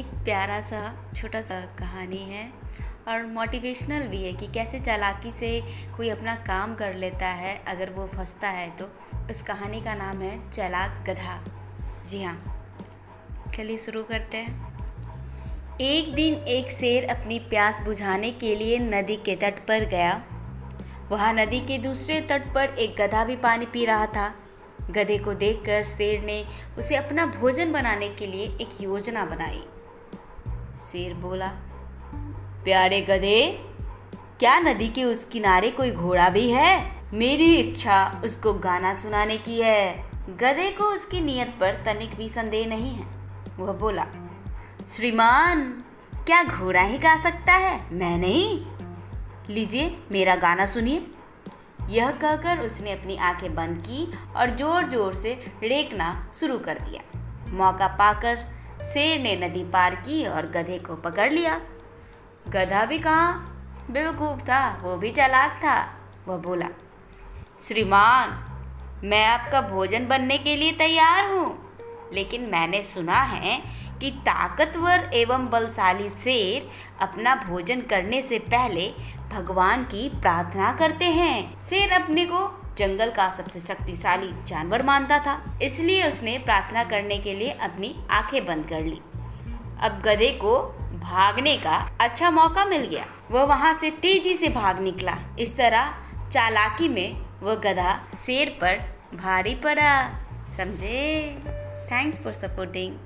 एक प्यारा सा, छोटा सा कहानी है और मोटिवेशनल भी है कि कैसे चालाकी से कोई अपना काम कर लेता है अगर वो फंसता है तो। उस कहानी का नाम है चालाक गधा। जी हाँ। चलिए शुरू करते हैं। एक दिन एक शेर अपनी प्यास बुझाने के लिए नदी के तट पर गया। वहाँ नदी के दूसरे तट पर एक गधा भी पानी पी रहा था। गधे को देखकर शेर ने उसे अपना भोजन बनाने के लिए एक योजना बनाई। शेर बोला, प्यारे गधे, क्या नदी के उस किनारे कोई घोड़ा भी है? मेरी इच्छा उसको गाना सुनाने की है। गधे को उसकी नियत पर तनिक भी संदेह नहीं है। वह बोला, श्रीमान, क्या घोड़ा ही गा सकता है? मैं नहीं। लीजिए, मेरा गाना सुनिए। यह कहकर उसने अपनी आँखें बंद की और ज़ोर ज़ोर से रेकना शुरू कर दिया। मौका पाकर शेर ने नदी पार की और गधे को पकड़ लिया। गधा भी कहाँ? बेवकूफ़ था, वो भी चालाक था वह बोला, श्रीमान, मैं आपका भोजन बनने के लिए तैयार हूँ, लेकिन मैंने सुना है कि ताकतवर एवं बलशाली शेर अपना भोजन करने से पहले भगवान की प्रार्थना करते हैं। शेर अपने को जंगल का सबसे शक्तिशाली जानवर मानता था। इसलिए उसने प्रार्थना करने के लिए अपनी आँखें बंद कर ली। अब गधे को भागने का अच्छा मौका मिल गया। वह वहाँ से तेज़ी से भाग निकला। इस तरह चालाकी में वह गधा शेर पर भारी पड़ा। समझे? Thanks for supporting